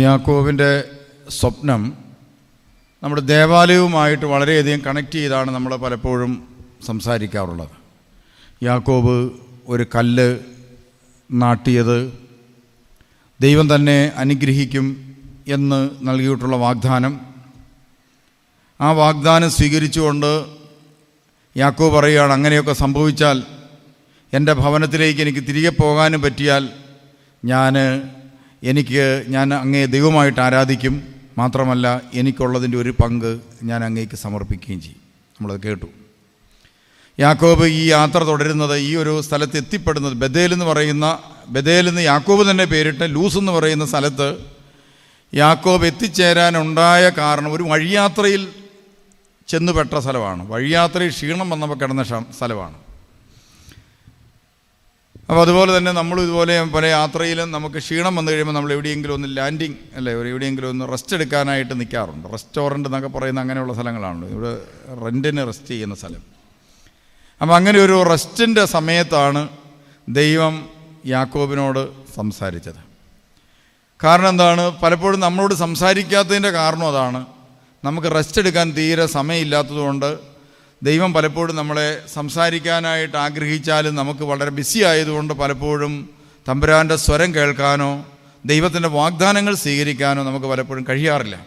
യാക്കോബിന്റെ സ്വപ്നം നമ്മുടെ ദേവാലയവുമായിട്ട് വളരെയധികം കണക്ട് ചെയ്താണ് നമ്മൾ പലപ്പോഴും സംസാരിക്കാറുള്ളത്. യാക്കോബ് ഒരു കല്ല് നാട്ടിയത് ദൈവം തന്നെ അനുഗ്രഹിക്കും എന്ന് നൽകിയിട്ടുള്ള വാഗ്ദാനം. ആ വാഗ്ദാനം സ്വീകരിച്ചുകൊണ്ട് യാക്കോ പറയുകയാണ് അങ്ങനെയൊക്കെ സംഭവിച്ചാൽ എന്റെ ഭവനത്തിലേക്ക് എനിക്ക് തിരികെ പോകാനും പറ്റിയാൽ ഞാൻ എനിക്ക് ഞാൻ അങ്ങേ ദൈവമായിട്ട് ആരാധിക്കും. മാത്രമല്ല എനിക്കുള്ളതിന്റെ ഒരു പങ്ക് ഞാൻ അങ്ങേക്ക് സമർപ്പിക്കുകയും ചെയ്യും. നമ്മളത് കേട്ടു. യാക്കോബ് ഈ യാത്ര തുടരുന്നത് ഈ ഒരു സ്ഥലത്ത് എത്തിപ്പെടുന്നത് ബദേൽ എന്ന് പറയുന്ന ബദേൽ എന്ന് യാക്കോബ് തന്നെ പേരിട്ട് ലൂസ് എന്ന് പറയുന്ന സ്ഥലത്ത് യാക്കോബ് എത്തിച്ചേരാനുണ്ടായ കാരണം ഒരു വഴിയാത്രയിൽ ചെന്നുപെട്ട സ്ഥലമാണ്. വഴിയാത്രയിൽ ക്ഷീണം വന്നപ്പോൾ കിടന്ന സ്ഥലമാണ്. അപ്പോൾ അതുപോലെ തന്നെ നമ്മൾ ഇതുപോലെ പല യാത്രയിലും നമുക്ക് ക്ഷീണം വന്നു കഴിയുമ്പോൾ നമ്മൾ എവിടെയെങ്കിലും ഒന്ന് ലാൻഡിങ് അല്ലേ ഒരു എവിടെയെങ്കിലും ഒന്ന് റെസ്റ്റ് എടുക്കാനായിട്ട് നിൽക്കാറുണ്ട് റെസ്റ്റോറന്റ് എന്നൊക്കെ പറയുന്ന അങ്ങനെയുള്ള സ്ഥലങ്ങളാണല്ലോ. ഇവിടെ റെന്റിന് റെസ്റ്റ് ചെയ്യുന്ന സ്ഥലം. അപ്പോൾ അങ്ങനെ ഒരു റെസ്റ്റിന്റെ സമയത്താണ് ദൈവം യാക്കോബിനോട് സംസാരിച്ചത്. കാരണം എന്താണ്? പലപ്പോഴും നമ്മളോട് സംസാരിക്കാത്തതിന്റെ കാരണം അതാണ്. നമുക്ക് റെസ്റ്റ് എടുക്കാൻ തീരെ സമയമില്ലാത്തതുകൊണ്ട് ദൈവം പലപ്പോഴും നമ്മളെ സംസാരിക്കാനായിട്ട് ആഗ്രഹിച്ചാലും നമുക്ക് വളരെ ബിസി ആയതുകൊണ്ട് പലപ്പോഴും തമ്പുരാന്റെ സ്വരം കേൾക്കാനോ ദൈവത്തിന്റെ വാഗ്ദാനങ്ങൾ സ്വീകരിക്കാനോ നമുക്ക് പലപ്പോഴും കഴിയാറില്ല.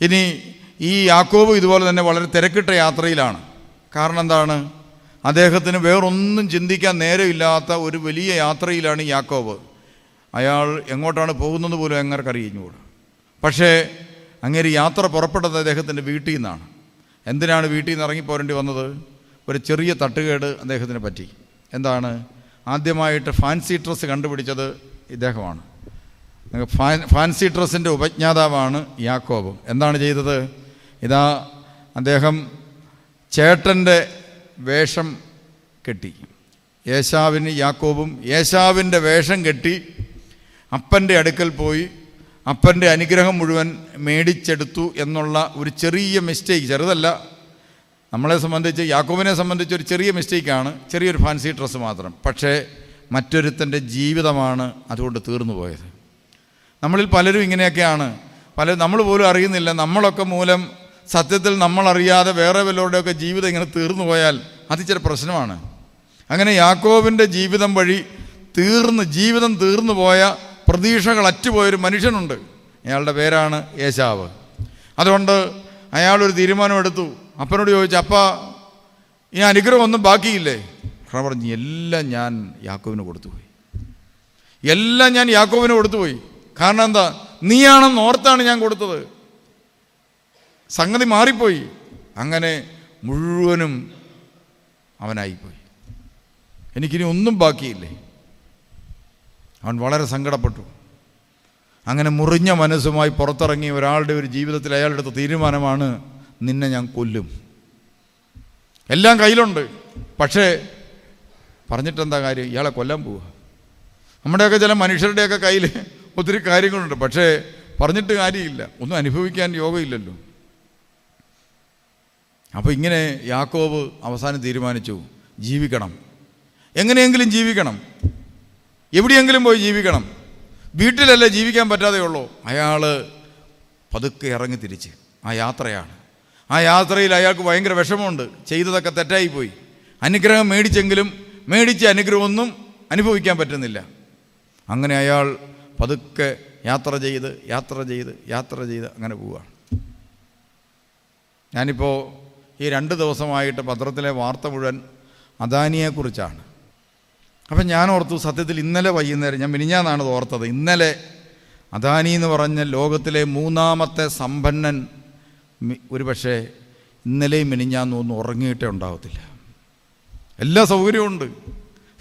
ഇനി ഈ യാക്കോബ് ഇതുപോലെ തന്നെ വളരെ തിരക്കിട്ട യാത്രയിലാണ്. കാരണം എന്താണ്? അദ്ദേഹത്തിന് വേറൊന്നും ചിന്തിക്കാൻ നേരമില്ലാത്ത ഒരു വലിയ യാത്രയിലാണ് യാക്കോബ്. അയാൾ എങ്ങോട്ടാണ് പോകുന്നത് പോലും എങ്ങനെ അറിയിഞ്ഞുകൂടാ പക്ഷേ അങ്ങേര് യാത്ര പുറപ്പെട്ടത് അദ്ദേഹത്തിന്റെ വീട്ടിൽ നിന്നാണ്. എന്തിനാണ് വീട്ടിൽ നിന്ന് ഇറങ്ങിപ്പോരേണ്ടി വന്നത്? ഒരു ചെറിയ തട്ടുകേട് അദ്ദേഹത്തിന് പറ്റി. എന്താണ്? ആദ്യമായിട്ട് ഫാൻസി ഡ്രസ്സ് കണ്ടുപിടിച്ചത് ഇദ്ദേഹമാണ്. ഫാൻ ഫാൻസി ഡ്രസ്സിന്റെ ഉപജ്ഞാതാവാണ് യാക്കോബ്. എന്താണ് ചെയ്തത്? ഇതാ അദ്ദേഹം ചേട്ടന്റെ വേഷം കെട്ടി. യേശാവിന് യാക്കോബും യേശാവിന്റെ വേഷം കെട്ടി അപ്പന്റെ അടുക്കൽ പോയി അപ്പന്റെ അനുഗ്രഹം മുഴുവൻ മേടിച്ചെടുത്തു എന്നുള്ള ഒരു ചെറിയ മിസ്റ്റേക്ക് ചെറുതല്ല. നമ്മളെ സംബന്ധിച്ച് യാക്കോബിനെ സംബന്ധിച്ച് ഒരു ചെറിയ മിസ്റ്റേക്കാണ് ചെറിയൊരു ഫാൻസി ഡ്രസ്സ് മാത്രം. പക്ഷേ മറ്റൊരുത്തന്റെ ജീവിതമാണ് അതുകൊണ്ട് തീർന്നു പോയത്. നമ്മളിൽ പലരും ഇങ്ങനെയൊക്കെയാണ്. പല നമ്മൾ പോലും അറിയുന്നില്ല. നമ്മളൊക്കെ മൂലം സത്യത്തിൽ നമ്മളറിയാതെ വേറെ വല്ലവരുടെയൊക്കെ ജീവിതം ഇങ്ങനെ തീർന്നു പോയാൽ അത് പ്രശ്നമാണ്. അങ്ങനെ യാക്കോബിന്റെ ജീവിതം വഴി തീർന്ന് ജീവിതം തീർന്നു പോയ പ്രതീക്ഷകൾ അറ്റുപോയൊരു മനുഷ്യനുണ്ട്. അയാളുടെ പേരാണ് യേശാവ് അതുകൊണ്ട് അയാളൊരു തീരുമാനമെടുത്തു. അപ്പനോട് ചോദിച്ചു അപ്പ ഈ അനുഗ്രഹം ഒന്നും ബാക്കിയില്ലേ? അപ്പൻ പറഞ്ഞു എല്ലാം ഞാൻ യാക്കോവിന് കൊടുത്തുപോയി. എല്ലാം ഞാൻ യാക്കോവിന് കൊടുത്തുപോയി. കാരണം എന്താ? നീയാണെന്ന് ഓർത്താണ് ഞാൻ കൊടുത്തത്. സംഗതി മാറിപ്പോയി. അങ്ങനെ മുഴുവനും അവനായിപ്പോയി. എനിക്കിനി ഒന്നും ബാക്കിയില്ലേ? അവൻ വളരെ സങ്കടപ്പെട്ടു. അങ്ങനെ മുറിഞ്ഞ മനസ്സുമായി പുറത്തിറങ്ങി ഒരാളുടെ ഒരു ജീവിതത്തിൽ അയാളുടെ തീരുമാനമാണ് നിന്നെ ഞാൻ കൊല്ലും. എല്ലാം കയ്യിലുണ്ട്. പക്ഷേ പറഞ്ഞിട്ടെന്താ കാര്യം? ഇയാളെ കൊല്ലാൻ പോവുക നമ്മുടെയൊക്കെ ചില മനുഷ്യരുടെയൊക്കെ കയ്യിൽ ഒത്തിരി കാര്യങ്ങളുണ്ട്. പക്ഷേ പറഞ്ഞിട്ട് കാര്യമില്ല. ഒന്നും അനുഭവിക്കാൻ യോഗമില്ലല്ലോ അപ്പോൾ ഇങ്ങനെ യാക്കോബ് അവസാനം തീരുമാനിച്ചു ജീവിക്കണം. എങ്ങനെയെങ്കിലും ജീവിക്കണം. എവിടെയെങ്കിലും പോയി ജീവിക്കണം. വീട്ടിലല്ലേ ജീവിക്കാൻ പറ്റാതെയുള്ളൂ. അയാൾ പതുക്കെ ഇറങ്ങി തിരിച്ച്. ആ യാത്രയാണ്. ആ യാത്രയിൽ അയാൾക്ക് ഭയങ്കര വിഷമമുണ്ട്. ചെയ്തതൊക്കെ തെറ്റായിപ്പോയി. അനുഗ്രഹം മേടിച്ചെങ്കിലും മേടിച്ച അനുഗ്രഹമൊന്നും അനുഭവിക്കാൻ പറ്റുന്നില്ല. അങ്ങനെ അയാൾ പതുക്കെ യാത്ര ചെയ്ത് യാത്ര ചെയ്ത് യാത്ര ചെയ്ത് അങ്ങനെ പോവുകയാണ് ഞാനിപ്പോൾ ഈ രണ്ട് ദിവസമായിട്ട് പത്രത്തിലെ വാർത്ത മുഴുവൻ അദാനിയെക്കുറിച്ചാണ്. അപ്പം ഞാൻ ഓർത്തു സത്യത്തിൽ ഇന്നലെ വൈകുന്നേരം ഞാൻ മിനിഞ്ഞാന്നാണ് ഓർത്തത്. ഇന്നലെ അദാനി എന്ന് പറഞ്ഞ ലോകത്തിലെ മൂന്നാമത്തെ സമ്പന്നൻ ഒരു പക്ഷേ ഇന്നലെയും മിനിഞ്ഞാന്നൊന്നും ഉറങ്ങിയിട്ടേ ഉണ്ടാവത്തില്ല. എല്ലാ സൗകര്യവും ഉണ്ട്.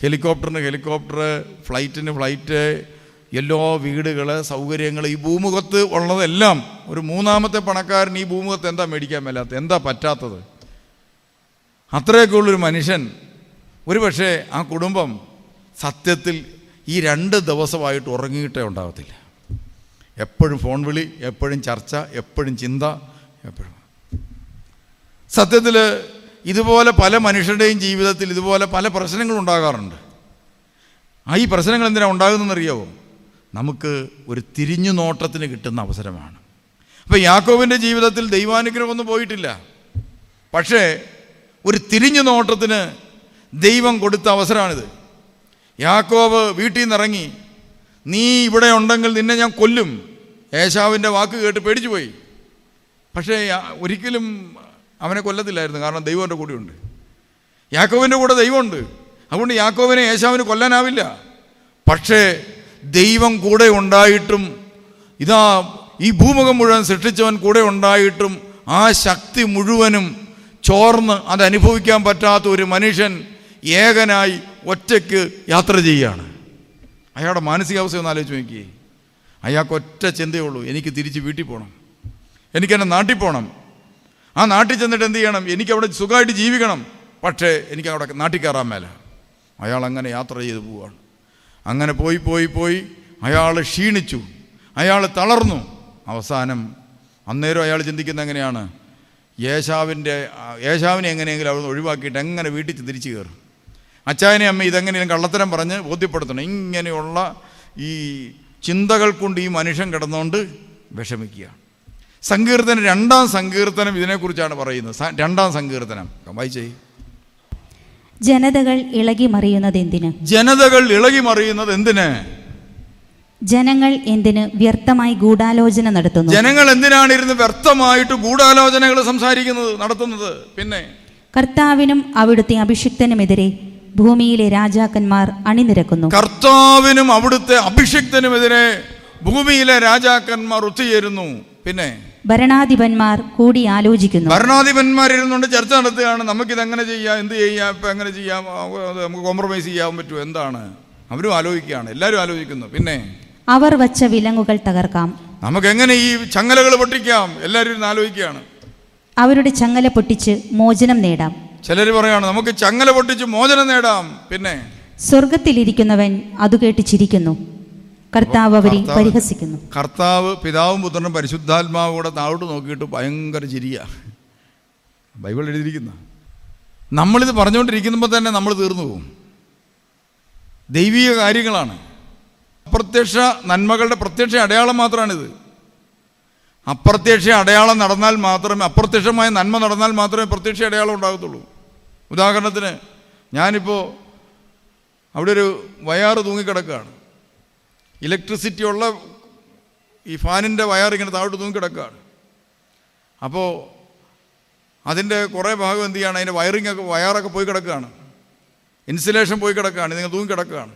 ഹെലികോപ്റ്ററിന് ഹെലികോപ്റ്റർ ഫ്ലൈറ്റിന് ഫ്ലൈറ്റ് എല്ലാ വീടുകൾ സൗകര്യങ്ങൾ ഈ ഭൂമുഖത്ത് ഉള്ളതെല്ലാം. ഒരു മൂന്നാമത്തെ പണക്കാരൻ ഈ ഭൂമുഖത്ത് എന്താ മേടിക്കാൻ മേലാത്ത എന്താ പറ്റാത്തത്? അത്രയൊക്കെ ഉള്ളൊരു മനുഷ്യൻ. ഒരു പക്ഷേ ആ കുടുംബം സത്യത്തിൽ ഈ രണ്ട് ദിവസമായിട്ട് ഉറങ്ങിയിട്ടേ ഉണ്ടാകത്തില്ല എപ്പോഴും ഫോൺ വിളി എപ്പോഴും ചർച്ച എപ്പോഴും ചിന്ത എപ്പോഴും. സത്യത്തിൽ ഇതുപോലെ പല മനുഷ്യരുടെയും ജീവിതത്തിൽ ഇതുപോലെ പല പ്രശ്നങ്ങളും ഉണ്ടാകാറുണ്ട്. ആ ഈ പ്രശ്നങ്ങൾ എന്തിനാണ് ഉണ്ടാകുന്നതെന്ന് അറിയാവോ നമുക്ക് ഒരു തിരിഞ്ഞു നോട്ടത്തിന് കിട്ടുന്ന അവസരമാണ്. അപ്പോൾ യാക്കോവിന്റെ ജീവിതത്തിൽ ദൈവാനുഗ്രഹമൊന്നും പോയിട്ടില്ല. പക്ഷേ ഒരു തിരിഞ്ഞു നോട്ടത്തിന് ദൈവം കൊടുത്ത അവസരമാണിത്. യാക്കോബ് വീട്ടിൽ നിന്നിറങ്ങി നീ ഇവിടെ ഉണ്ടെങ്കിൽ നിന്നെ ഞാൻ കൊല്ലും. ഏശാവിന്റെ വാക്ക് കേട്ട് പേടിച്ചു പോയി പക്ഷേ ഒരിക്കലും അവനെ കൊല്ലത്തില്ലായിരുന്നു കാരണം ദൈവം എന്റെ കൂടെയുണ്ട്. യാക്കോവിന്റെ കൂടെ ദൈവമുണ്ട്. അതുകൊണ്ട് യാക്കോവിനെ ഏശാവിന് കൊല്ലാനാവില്ല. പക്ഷേ ദൈവം കൂടെ ഉണ്ടായിട്ടും ഇതാ ഈ ഭൂമുഖം മുഴുവൻ സൃഷ്ടിച്ചവൻ കൂടെ ഉണ്ടായിട്ടും ആ ശക്തി മുഴുവനും ചോർന്ന് അത് അനുഭവിക്കാൻ പറ്റാത്ത ഒരു മനുഷ്യൻ ഏകനായി ഒറ്റയ്ക്ക് യാത്ര ചെയ്യുകയാണ്. അയാളുടെ മാനസികാവസ്ഥ ഒന്ന് ആലോചിച്ച് നോക്കിയേ. അയാൾക്ക് ഒറ്റ ചിന്തയേ ഉള്ളൂ എനിക്ക് തിരിച്ച് വീട്ടിൽ പോകണം എനിക്ക് എന്റെ നാട്ടിൽ പോകണം ആ നാട്ടിൽ ചെന്നിട്ട് എന്ത് ചെയ്യണം? എനിക്ക് അവിടെ സുഖമായിട്ട് ജീവിക്കണം. പക്ഷേ എനിക്ക് അവിടെ നാട്ടിൽ കയറാൻ മേല. അയാൾ അങ്ങനെ യാത്ര ചെയ്ത് പോവുകയാണ് അങ്ങനെ പോയി പോയി പോയി അയാൾ ക്ഷീണിച്ചു. അയാൾ തളർന്നു. അവസാനം അന്നേരം അയാൾ ചിന്തിക്കുന്നത് എങ്ങനെയാണ്? യേശാവിന്റെ യേശാവിനെ എങ്ങനെയെങ്കിലും അവിടെ ഒഴിവാക്കിയിട്ട് എങ്ങനെ വീട്ടിൽ തിരിച്ചു കയറും? അച്ചായനെ അമ്മ ഇതെങ്ങനെയും കള്ളത്തരം പറഞ്ഞ് ബോധ്യപ്പെടുത്തണം. ഇങ്ങനെയുള്ള ഈ ചിന്തകൾ കൊണ്ട് ഈ മനുഷ്യൻ കിടന്നുകൊണ്ട് വിഷമിക്കുക. സങ്കീർത്തനം രണ്ടാം സങ്കീർത്തനം ഇതിനെക്കുറിച്ചാണ് പറയുന്നത്. രണ്ടാം സങ്കീർത്തനം. വായിച്ചേ ജനതകൾ ഇളകി മറിയുന്നത് എന്തിന്? ജനതകൾ ഇളകി മറിയുന്നത് എന്തിന്? ജനങ്ങൾ എന്തിന് വ്യർത്ഥമായി ഗൂഢാലോചന നടത്തുന്നു? ജനങ്ങൾ എന്തിനാണ് ഇരുന്ന് വ്യർത്ഥമായിട്ട് ഗൂഢാലോചനകൾ സംസാരിക്കുന്നത് നടത്തുന്നത്? പിന്നെ കർത്താവിനും അവിടുത്തെ അഭിഷിക്തനുമെതിരെ ഭൂമിയിലെ രാജാക്കന്മാർ അണിനിരക്കുന്നു. കർത്താവിനും അവിടുത്തെ അഭിഷിക്തനുമെതിരെ ഭൂമിയിലെ രാജാക്കന്മാർ ഒത്തുചേരുന്നു. പിന്നെ? ഭരണാധിപന്മാർ കൂടി ആലോചിക്കുന്നു. ഭരണാധിപന്മാരിരുന്നുകൊണ്ട് ചർച്ച നടത്തുകയാണ്. നമുക്ക് ഇത് എങ്ങനെ ചെയ്യാം? എന്ത് ചെയ്യാം? ഇപ്പം എങ്ങനെ ചെയ്യാം? നമുക്ക് കോംപ്രമൈസ് ചെയ്യാൻ പറ്റുമോ? എന്താണ്? അവരും ആലോചിക്കുകയാണ്. എല്ലാവരും ആലോചിക്കുന്നു. പിന്നെ? അവർ വച്ച വിലങ്ങുകൾ തകർക്കാം. നമുക്ക് എങ്ങനെ ഈ ചങ്ങലകൾ പൊട്ടിക്കാം? എല്ലാവരും ആലോചിക്കുകയാണ്. അവരുടെ ചങ്ങല പൊട്ടിച്ച് മോചനം നേടാം. ചിലർ പറയാണ് നമുക്ക് ചങ്ങല പൊട്ടിച്ച് മോചനം നേടാം. പിന്നെ? സ്വർഗത്തിലിരിക്കുന്നവൻ അത് കേട്ട് ചിരിക്കുന്നു. കർത്താവ് അവരെ പരിഹസിക്കുന്നു. കർത്താവ് പിതാവും പുത്രനും പരിശുദ്ധാത്മാവ് കൂടെ താഴോട്ട് നോക്കിയിട്ട് ഭയങ്കര ചിരിയ. ബൈബിൾ എഴുതിയിരിക്കുന്ന. നമ്മളിത് പറഞ്ഞുകൊണ്ടിരിക്കുമ്പോൾ തന്നെ നമ്മൾ തീർന്നു പോകും ദൈവീക കാര്യങ്ങളാണ്. അപ്രത്യക്ഷ നന്മകളുടെ പ്രത്യക്ഷ അടയാളം മാത്രമാണിത് അപ്രത്യക്ഷ അടയാളം നടന്നാൽ മാത്രമേ അപ്രത്യക്ഷമായ നന്മ നടന്നാൽ മാത്രമേ പ്രത്യക്ഷ അടയാളം ഉണ്ടാകത്തുള്ളൂ. ഉദാഹരണത്തിന് ഞാനിപ്പോൾ അവിടെ ഒരു വയാറ് തൂങ്ങിക്കിടക്കുകയാണ്. ഇലക്ട്രിസിറ്റി ഉള്ള ഈ ഫാനിന്റെ വയർ ഇങ്ങനെ താഴോട്ട് തൂങ്ങിക്കിടക്കുകയാണ്. അപ്പോൾ അതിന്റെ കുറേ ഭാഗം എന്ത് ചെയ്യാണ് അതിന്റെ വയറിംഗ് ഒക്കെ വയറൊക്കെ പോയി കിടക്കുകയാണ്. ഇൻസുലേഷൻ പോയി കിടക്കുകയാണ് നിങ്ങൾ തൂങ്ങിക്കിടക്കുകയാണ്.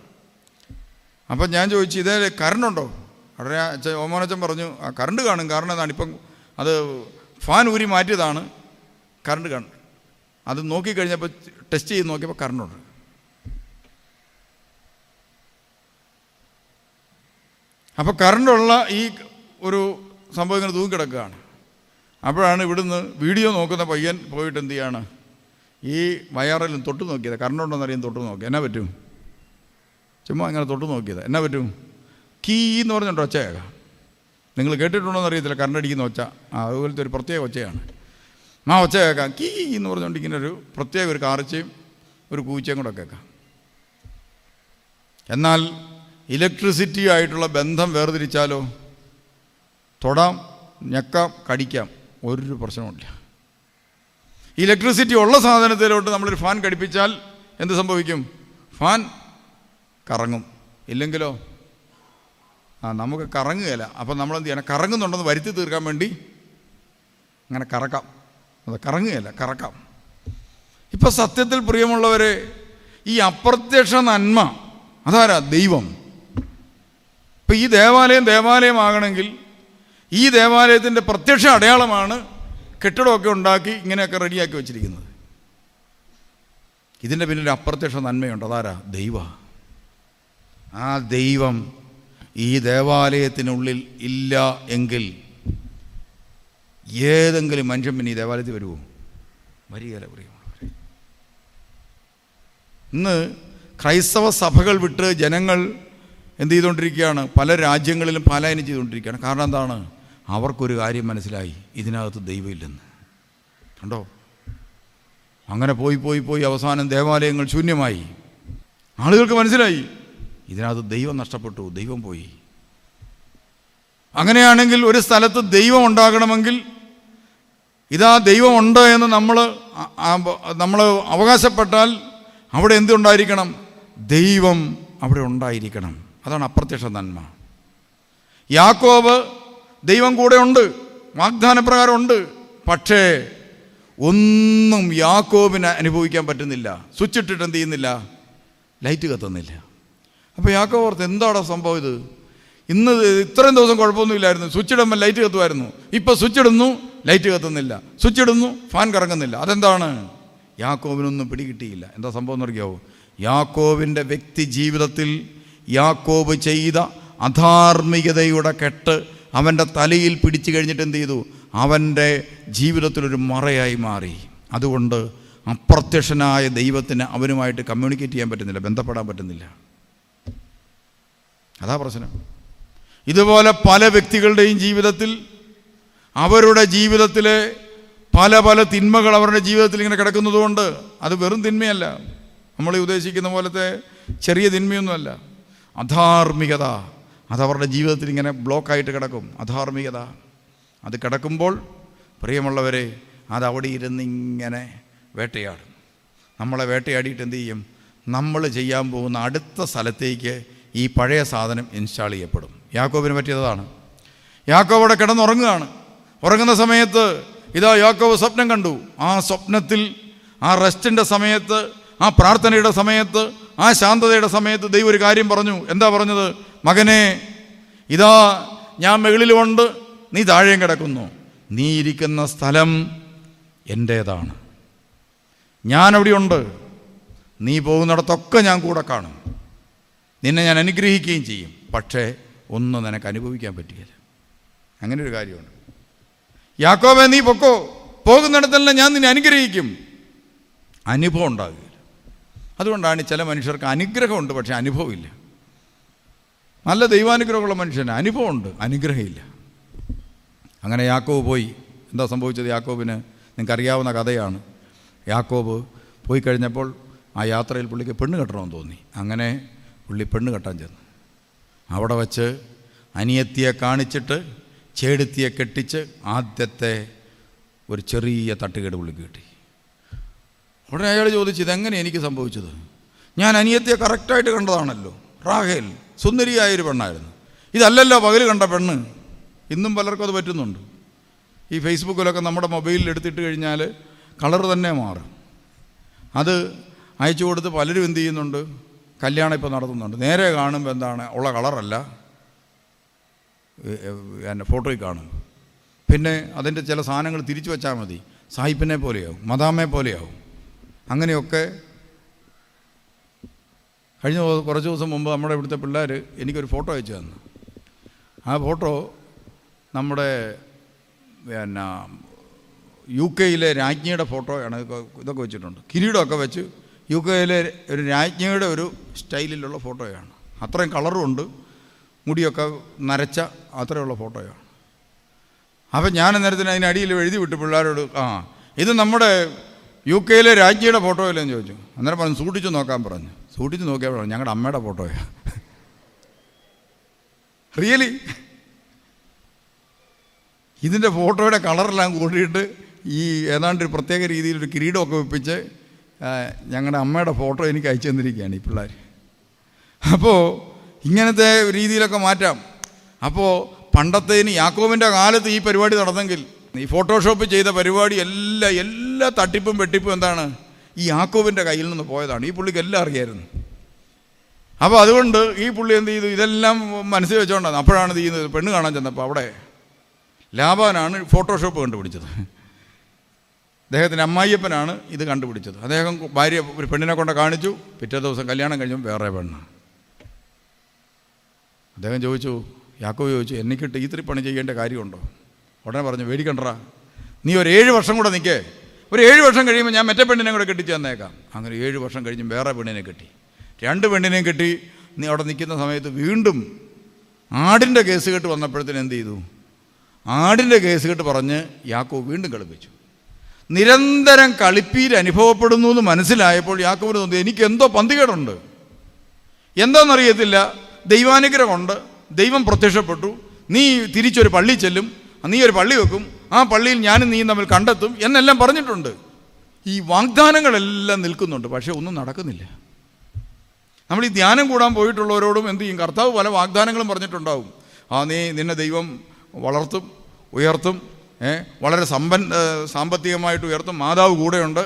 അപ്പം ഞാൻ ചോദിച്ചു ഇതേ കറണ്ട് അച്ഛൻ ഓമോനച്ചൻ പറഞ്ഞു ആ കറണ്ട് കാണും. കാരണം എന്താണ്? ഇപ്പം അത് ഫാൻ ഊരി മാറ്റിയതാണ്. കറണ്ട് കാണും. അത് നോക്കിക്കഴിഞ്ഞപ്പോൾ ടെസ്റ്റ് ചെയ്ത് നോക്കിയപ്പോൾ കറണ്ടുണ്ട്. അപ്പോൾ കറണ്ടുള്ള ഈ ഒരു സംഭവം ഇങ്ങനെ തൂങ്ങിക്കിടക്കുകയാണ്. അപ്പോഴാണ് ഇവിടുന്ന് വീഡിയോ നോക്കുന്ന പയ്യൻ പോയിട്ട് എന്ത് ചെയ്യാണ്? ഈ വയറിലും തൊട്ട് നോക്കിയത്. കറണ്ടുണ്ടോ അറിയാൻ തൊട്ട് നോക്കി എന്നാ പറ്റും? ചുമ്മാ ഇങ്ങനെ തൊട്ട് നോക്കിയത്. എന്നാ പറ്റും? കീ എന്ന് പറഞ്ഞിട്ടോ ഒച്ചയാകാം നിങ്ങൾ കേട്ടിട്ടുണ്ടോ എന്ന് അറിയത്തില്ല. കറണ്ട് അടിക്കുന്ന ഒച്ച. അതുപോലത്തെ ഒരു പ്രത്യേക ഒച്ചയാണ്. ആ ഒച്ച കേൾക്കാം. കീ എന്ന് പറഞ്ഞുകൊണ്ട് ഇങ്ങനെ ഒരു പ്രത്യേക ഒരു കാർച്ചയും ഒരു കൂച്ചയും കൂടെ കേൾക്കാം. എന്നാൽ ഇലക്ട്രിസിറ്റി ആയിട്ടുള്ള ബന്ധം വേർതിരിച്ചാലോ? തൊടാം ഞെക്കാം കടിക്കാം. ഒരു പ്രശ്നവുമില്ല. ഇലക്ട്രിസിറ്റി ഉള്ള സാധനത്തിലോട്ട് നമ്മളൊരു ഫാൻ കടിപ്പിച്ചാൽ എന്ത് സംഭവിക്കും? ഫാൻ കറങ്ങും. ഇല്ലെങ്കിലോ? ആ നമുക്ക് കറങ്ങുകയില്ല. അപ്പം നമ്മൾ എന്ത് ചെയ്യണം? കറങ്ങുന്നുണ്ടെന്ന് വരുത്തി തീർക്കാൻ വേണ്ടി അങ്ങനെ കറക്കാം. അത് കറങ്ങുകയില്ല കറക്കാം. ഇപ്പം സത്യത്തിൽ പ്രിയമുള്ളവരെ ഈ അപ്രത്യക്ഷ നന്മ അതാരാ? ദൈവം. ഇപ്പം ഈ ദേവാലയം ദേവാലയമാകണമെങ്കിൽ ഈ ദേവാലയത്തിന്റെ പ്രത്യക്ഷ അടയാളമാണ് കെട്ടിടമൊക്കെ ഉണ്ടാക്കി ഇങ്ങനെയൊക്കെ റെഡിയാക്കി വെച്ചിരിക്കുന്നത്. ഇതിന്റെ പിന്നിൽ അപ്രത്യക്ഷ നന്മയുണ്ട്. അതാരാ? ദൈവ. ആ ദൈവം ഈ ദേവാലയത്തിനുള്ളിൽ ഇല്ല എങ്കിൽ ഏതെങ്കിലും മനുഷ്യൻ പിന്നെ ഈ ദേവാലയത്തിൽ വരുമോ വരികയില്ല പ്രിയമുള്ളവരെ. ഇന്ന് ക്രൈസ്തവ സഭകൾ വിട്ട് ജനങ്ങൾ എന്ത് ചെയ്തുകൊണ്ടിരിക്കുകയാണ്? പല രാജ്യങ്ങളിലും പലായനം ചെയ്തുകൊണ്ടിരിക്കുകയാണ്. കാരണം എന്താണ്? അവർക്കൊരു കാര്യം മനസ്സിലായി. ഇതിനകത്ത് ദൈവമില്ലെന്ന്. കണ്ടോ? അങ്ങനെ പോയി പോയി പോയി അവസാനം ദേവാലയങ്ങൾ ശൂന്യമായി. ആളുകൾക്ക് മനസ്സിലായി. ഇതിനകത്ത് ദൈവം നഷ്ടപ്പെട്ടു ദൈവം പോയി. അങ്ങനെയാണെങ്കിൽ ഒരു സ്ഥലത്ത് ദൈവം ഉണ്ടാകണമെങ്കിൽ ഇതാ ദൈവമുണ്ട് എന്ന് നമ്മൾ നമ്മൾ അവകാശപ്പെട്ടാൽ അവിടെ എന്തുണ്ടായിരിക്കണം? ദൈവം അവിടെ ഉണ്ടായിരിക്കണം. അതാണ് അപ്രത്യക്ഷ നന്മ. യാക്കോബ് ദൈവം കൂടെ ഉണ്ട് വാഗ്ദാനപ്രകാരം ഉണ്ട് പക്ഷേ ഒന്നും യാക്കോബിന് അനുഭവിക്കാൻ പറ്റുന്നില്ല. സ്വിച്ച് ഇട്ടിട്ട് എന്ത് ചെയ്യുന്നില്ല? ലൈറ്റ് കത്തുന്നില്ല. അപ്പോൾ യാക്കോ ഓർത്ത് എന്താടാ സംഭവം ഇത്? ഇന്ന് ഇത്രയും ദിവസം കുഴപ്പമൊന്നുമില്ലായിരുന്നു സ്വിച്ച് ഇടുമ്പോൾ ലൈറ്റ് കത്തുമായിരുന്നു. ഇപ്പോൾ സ്വിച്ച് ഇടുന്നു ലൈറ്റ് കത്തുന്നില്ല. സ്വിച്ച് ഇടുന്നു ഫാൻ കറങ്ങുന്നില്ല. അതെന്താണ്? യാക്കോബിനൊന്നും പിടികിട്ടിയില്ല. എന്താ സംഭവം എന്ന് അറിയാവോ? യാക്കോബിന്റെ വ്യക്തി ജീവിതത്തിൽ യാക്കോബ് ചെയ്ത അധാർമികതയുടെ കെട്ട് അവന്റെ തലയിൽ പിടിച്ചു കഴിഞ്ഞിട്ട് എന്ത് ചെയ്തു? അവന്റെ ജീവിതത്തിലൊരു മറയായി മാറി. അതുകൊണ്ട് അപ്രത്യക്ഷനായ ദൈവത്തിന് അവനുമായിട്ട് കമ്മ്യൂണിക്കേറ്റ് ചെയ്യാൻ പറ്റുന്നില്ല ബന്ധപ്പെടാൻ പറ്റുന്നില്ല. അതാ പ്രശ്നം. ഇതുപോലെ പല വ്യക്തികളുടെയും ജീവിതത്തിൽ അവരുടെ ജീവിതത്തിലെ പല പല തിന്മകൾ അവരുടെ ജീവിതത്തിൽ ഇങ്ങനെ കിടക്കുന്നതുകൊണ്ട് അത് വെറും തിന്മയല്ല. നമ്മൾ ഉദ്ദേശിക്കുന്ന പോലത്തെ ചെറിയ തിന്മയൊന്നുമല്ല. അധാർമികത. അതവരുടെ ജീവിതത്തിൽ ഇങ്ങനെ ബ്ലോക്കായിട്ട് കിടക്കും. അധാർമികത. അത് കിടക്കുമ്പോൾ പ്രിയമുള്ളവരെ അത് അവിടെ ഇരുന്ന് ഇങ്ങനെ വേട്ടയാടും. നമ്മളെ വേട്ടയാടിയിട്ട് എന്ത് ചെയ്യും? നമ്മൾ ചെയ്യാൻ പോകുന്ന അടുത്ത സ്ഥലത്തേക്ക് ഈ പഴയ സാധനം ഇൻസ്റ്റാൾ ചെയ്യപ്പെടും. യാക്കോബിന് പറ്റിയതാണ് യാക്കോബ് അവിടെ കിടന്നുറങ്ങുകയാണ്. ഉറങ്ങുന്ന സമയത്ത് ഇതാ യാക്കോബ് സ്വപ്നം കണ്ടു. ആ സ്വപ്നത്തിൽ ആ റെസ്റ്റിന്റെ സമയത്ത് ആ പ്രാർത്ഥനയുടെ സമയത്ത് ആ ശാന്തതയുടെ സമയത്ത് ദൈവം ഒരു കാര്യം പറഞ്ഞു. എന്താ പറഞ്ഞത്? മകനെ ഇതാ ഞാൻ മുകളിലുമുണ്ട് നീ താഴെയും കിടക്കുന്നു. നീ ഇരിക്കുന്ന സ്ഥലം എന്റേതാണ് ഞാനവിടെയുണ്ട്. നീ പോകുന്നിടത്തൊക്കെ ഞാൻ കൂടെ കാണും. നിന്നെ ഞാൻ അനുഗ്രഹിക്കുകയും ചെയ്യും. പക്ഷേ ഒന്നും നിനക്ക് അനുഭവിക്കാൻ പറ്റുകയില്ല. അങ്ങനെ ഒരു കാര്യമുണ്ട്. യാക്കോബെ നീ പൊക്കോ. പോകുന്നിടത്തെല്ലാം ഞാൻ നിന്നെ അനുഗ്രഹിക്കും. അനുഭവം ഉണ്ടാകുകയില്ല. അതുകൊണ്ടാണ് ചില മനുഷ്യർക്ക് അനുഗ്രഹമുണ്ട് പക്ഷേ അനുഭവമില്ല. നല്ല ദൈവാനുഗ്രഹമുള്ള മനുഷ്യന് അനുഭവമുണ്ട് അനുഗ്രഹമില്ല. അങ്ങനെ യാക്കോബ് പോയി. എന്താ സംഭവിച്ചത് യാക്കോബിന്? നിങ്ങൾക്കറിയാവുന്ന കഥയാണ്. യാക്കോബ് പോയി കഴിഞ്ഞപ്പോൾ ആ യാത്രയിൽ പുള്ളിക്ക് പെണ്ണ് കെട്ടണമെന്ന് തോന്നി. അങ്ങനെ പുള്ളി പെണ്ണ് കെട്ടാൻ ചെന്നു. അവിടെ വച്ച് അനിയത്തിയെ കാണിച്ചിട്ട് ചേടുത്തിയെ കെട്ടിച്ച് ആദ്യത്തെ ഒരു ചെറിയ തട്ടുകേട് പുള്ളിക്ക് കിട്ടി. ഉടനെ അയാൾ ചോദിച്ചു ഇതെങ്ങനെ എനിക്ക് സംഭവിച്ചത്? ഞാൻ അനിയത്തിയെ കറക്റ്റായിട്ട് കണ്ടതാണല്ലോ. റാഹേൽ സുന്ദരിയായൊരു പെണ്ണായിരുന്നു. ഇതല്ലല്ലോ പകൽ കണ്ട പെണ്ണ്. ഇന്നും പലർക്കും അത് പറ്റുന്നുണ്ട്. ഈ ഫേസ്ബുക്കിലൊക്കെ നമ്മുടെ മൊബൈലിൽ എടുത്തിട്ട് കഴിഞ്ഞാൽ കളർ തന്നെ മാറും. അത് അയച്ചു കൊടുത്ത് പലരും എന്ത് ചെയ്യുന്നുണ്ട്? കല്യാണം ഇപ്പോൾ നടത്തുന്നുണ്ട്. നേരെ കാണുമ്പോൾ എന്താണ്? ഉള്ള കളറല്ല. എന്നെ ഫോട്ടോയിൽ കാണും. പിന്നെ അതിന്റെ ചില സാധനങ്ങൾ തിരിച്ചു വെച്ചാൽ മതി. സാഹിപ്പിനെ പോലെയാവും മദാമ്മയെ പോലെയാവും. അങ്ങനെയൊക്കെ കഴിഞ്ഞ കുറച്ച് ദിവസം മുമ്പ് നമ്മുടെ ഇവിടുത്തെ പിള്ളേർ എനിക്കൊരു ഫോട്ടോ അയച്ചു തന്നു. ആ ഫോട്ടോ നമ്മുടെ പിന്നെ യു കെയിലെ രാജ്ഞിയുടെ ഫോട്ടോയാണ് ഇതൊക്കെ വെച്ചിട്ടുണ്ട്. കിരീടമൊക്കെ വെച്ച് യു കെയിലെ ഒരു രാജ്ഞിയുടെ ഒരു സ്റ്റൈലിലുള്ള ഫോട്ടോയാണ്. അത്രയും കളറും ഉണ്ട്. മുടിയൊക്കെ നരച്ച അത്രയുള്ള ഫോട്ടോയാണ്. അപ്പം ഞാൻ അന്നേരത്തിന് അതിനടിയിൽ എഴുതി വിട്ടു പിള്ളേരോട് ആ ഇത് നമ്മുടെ യു കെയിലെ രാജ്ഞിയുടെ ഫോട്ടോ ഇല്ലെന്ന് ചോദിച്ചു. അന്നേരം പറഞ്ഞു സൂക്ഷിച്ച് നോക്കാൻ പറഞ്ഞു. സൂക്ഷിച്ച് നോക്കിയാൽ പറഞ്ഞു ഞങ്ങളുടെ അമ്മയുടെ ഫോട്ടോയാണ് റിയലി ഇതിന്റെ ഫോട്ടോയുടെ കളറെല്ലാം കൂടിയിട്ട് ഈ ഏതാണ്ട് ഒരു പ്രത്യേക രീതിയിൽ ഒരു കിരീടമൊക്കെ വെപ്പിച്ച് ഞങ്ങളുടെ അമ്മയുടെ ഫോട്ടോ എനിക്ക് അയച്ചു തന്നിരിക്കുകയാണ് ഈ പിള്ളേർ അപ്പോൾ ഇങ്ങനത്തെ രീതിയിലൊക്കെ മാറ്റാം. അപ്പോൾ പണ്ടത്തേന് യാക്കോബിന്റെ കാലത്ത് ഈ പരിപാടി നടന്നെങ്കിൽ ഈ ഫോട്ടോഷോപ്പ് ചെയ്ത പരിപാടി എല്ലാ എല്ലാ തട്ടിപ്പും വെട്ടിപ്പും എന്താണ്? ഈ യാക്കോബിന്റെ കയ്യിൽ നിന്ന് പോയതാണ്. ഈ പുള്ളിക്ക് എല്ലാം അറിയായിരുന്നു. അപ്പോൾ അതുകൊണ്ട് ഈ പുള്ളി എന്ത് ചെയ്തു? ഇതെല്ലാം മനസ്സിൽ വെച്ചുകൊണ്ടാണ് അപ്പോഴാണ് ഇത് ചെയ്യുന്നത്. പെണ്ണ് കാണാൻ ചെന്നപ്പോൾ അവിടെ ലാബാനാണ് ഫോട്ടോഷോപ്പ് കണ്ടുപിടിച്ചത്. അദ്ദേഹത്തിന്റെ അമ്മായിയപ്പനാണ് ഇത് കണ്ടുപിടിച്ചത്. അദ്ദേഹം ഭാര്യ ഒരു പെണ്ണിനെ കൊണ്ട് കാണിച്ചു. പിറ്റേ ദിവസം കല്യാണം കഴിഞ്ഞു. വേറെ പെണ്ണ് അദ്ദേഹം ചോദിച്ചു യാക്കോ ചോദിച്ചു എനിക്കിട്ട് ഇത്തിരി പണി ചെയ്യേണ്ട കാര്യമുണ്ടോ? ഉടനെ പറഞ്ഞു മേടിക്കണ്ടറാ നീ ഒരു ഏഴ് വർഷം കൂടെ നിൽക്കേ. ഒരു ഏഴ് വർഷം കഴിയുമ്പോൾ ഞാൻ മറ്റേ പെണ്ണിനെ കൂടെ കെട്ടിച്ച് തന്നേക്കാം. അങ്ങനെ ഏഴ് വർഷം കഴിഞ്ഞ് വേറെ പെണ്ണിനെ കെട്ടി. രണ്ട് പെണ്ണിനെയും കെട്ടി നീ അവിടെ നിൽക്കുന്ന സമയത്ത് വീണ്ടും ആടിന്റെ കേസ് കേട്ട് വന്നപ്പോഴത്തേന് എന്ത് ചെയ്തു? ആടിന്റെ കേസ് കേട്ട് പറഞ്ഞ് യാക്കോ വീണ്ടും കളിപ്പിച്ചു. നിരന്തരം കളിപ്പീര് അനുഭവപ്പെടുന്നു എന്ന് മനസ്സിലായപ്പോൾ യാക്കോബിന് തോന്നി എനിക്ക് എന്തോ പന്തികേടുണ്ട്. എന്താണെന്നറിയത്തില്ല ദൈവാനുഗ്രഹമുണ്ട് ദൈവം പ്രത്യക്ഷപ്പെട്ടു നീ തിരിച്ചൊരു പള്ളി ചെല്ലും നീ ഒരു പള്ളി വെക്കും ആ പള്ളിയിൽ ഞാനും നീയും തമ്മിൽ കണ്ടെത്തും എന്നെല്ലാം പറഞ്ഞിട്ടുണ്ട്. ഈ വാഗ്ദാനങ്ങളെല്ലാം നിൽക്കുന്നുണ്ട് പക്ഷേ ഒന്നും നടക്കുന്നില്ല. നമ്മൾ ഈ ധ്യാനം കൂടാൻ പോയിട്ടുള്ളവരോടും എന്ത് ചെയ്യും? കർത്താവ് പല വാഗ്ദാനങ്ങളും പറഞ്ഞിട്ടുണ്ടാവും. ആ നീ നിന്നെ ദൈവം വളർത്തും ഉയർത്തും വളരെ സമ്പൻ സാമ്പത്തികമായിട്ട് ഉയർത്തും. മാതാവ് കൂടെയുണ്ട്.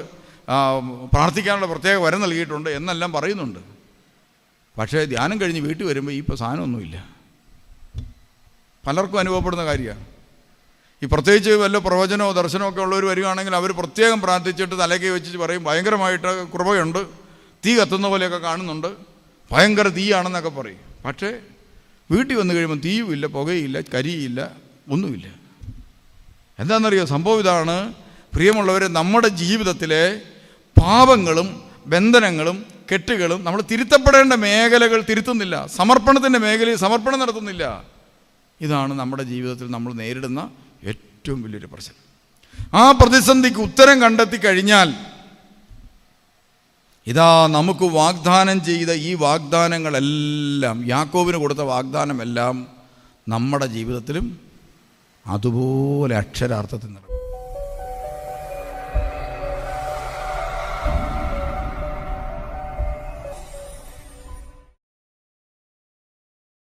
പ്രാർത്ഥിക്കാനുള്ള പ്രത്യേക വരം നൽകിയിട്ടുണ്ട് എന്നെല്ലാം പറയുന്നുണ്ട്. പക്ഷേ ധ്യാനം കഴിഞ്ഞ് വീട്ടിൽ വരുമ്പോൾ ഈ ഇപ്പോൾ സാധനമൊന്നുമില്ല. പലർക്കും അനുഭവപ്പെടുന്ന കാര്യമാണ്. ഈ പ്രത്യേകിച്ച് വല്ല പ്രവചനമോ ദർശനമോ ഒക്കെ ഉള്ളവർ വരികയാണെങ്കിൽ അവർ പ്രത്യേകം പ്രാർത്ഥിച്ചിട്ട് തലയ്ക്ക് വെച്ച് പറയും ഭയങ്കരമായിട്ട് കൃപയുണ്ട്. തീ കത്തുന്ന പോലെയൊക്കെ കാണുന്നുണ്ട്. ഭയങ്കര തീയാണെന്നൊക്കെ പറയും. പക്ഷേ വീട്ടിൽ വന്നു കഴിയുമ്പോൾ തീയുമില്ല പുകയില്ല കരിയില്ല ഒന്നുമില്ല. എന്താണെന്നറിയോ? സംഭവം ഇതാണ്. പ്രിയമുള്ളവരെ നമ്മുടെ ജീവിതത്തിലെ പാപങ്ങളും ബന്ധനങ്ങളും കെട്ടുകളും നമ്മൾ തിരുത്തപ്പെടേണ്ട മേഖലകൾ തിരുത്തുന്നില്ല. സമർപ്പണത്തിന്റെ മേഖലയിൽ സമർപ്പണം നടത്തുന്നില്ല. ഇതാണ് നമ്മുടെ ജീവിതത്തിൽ നമ്മൾ നേരിടുന്ന ഏറ്റവും വലിയൊരു പ്രശ്നം. ആ പ്രതിസന്ധിക്ക് ഉത്തരം കണ്ടെത്തി കഴിഞ്ഞാൽ ഇതാ നമുക്ക് വാഗ്ദാനം ചെയ്ത ഈ വാഗ്ദാനങ്ങളെല്ലാം യാക്കോബിന് കൊടുത്ത വാഗ്ദാനമെല്ലാം നമ്മുടെ ജീവിതത്തിലും അതുപോലെ അക്ഷരാർത്ഥത്തിൽ നടക്കും.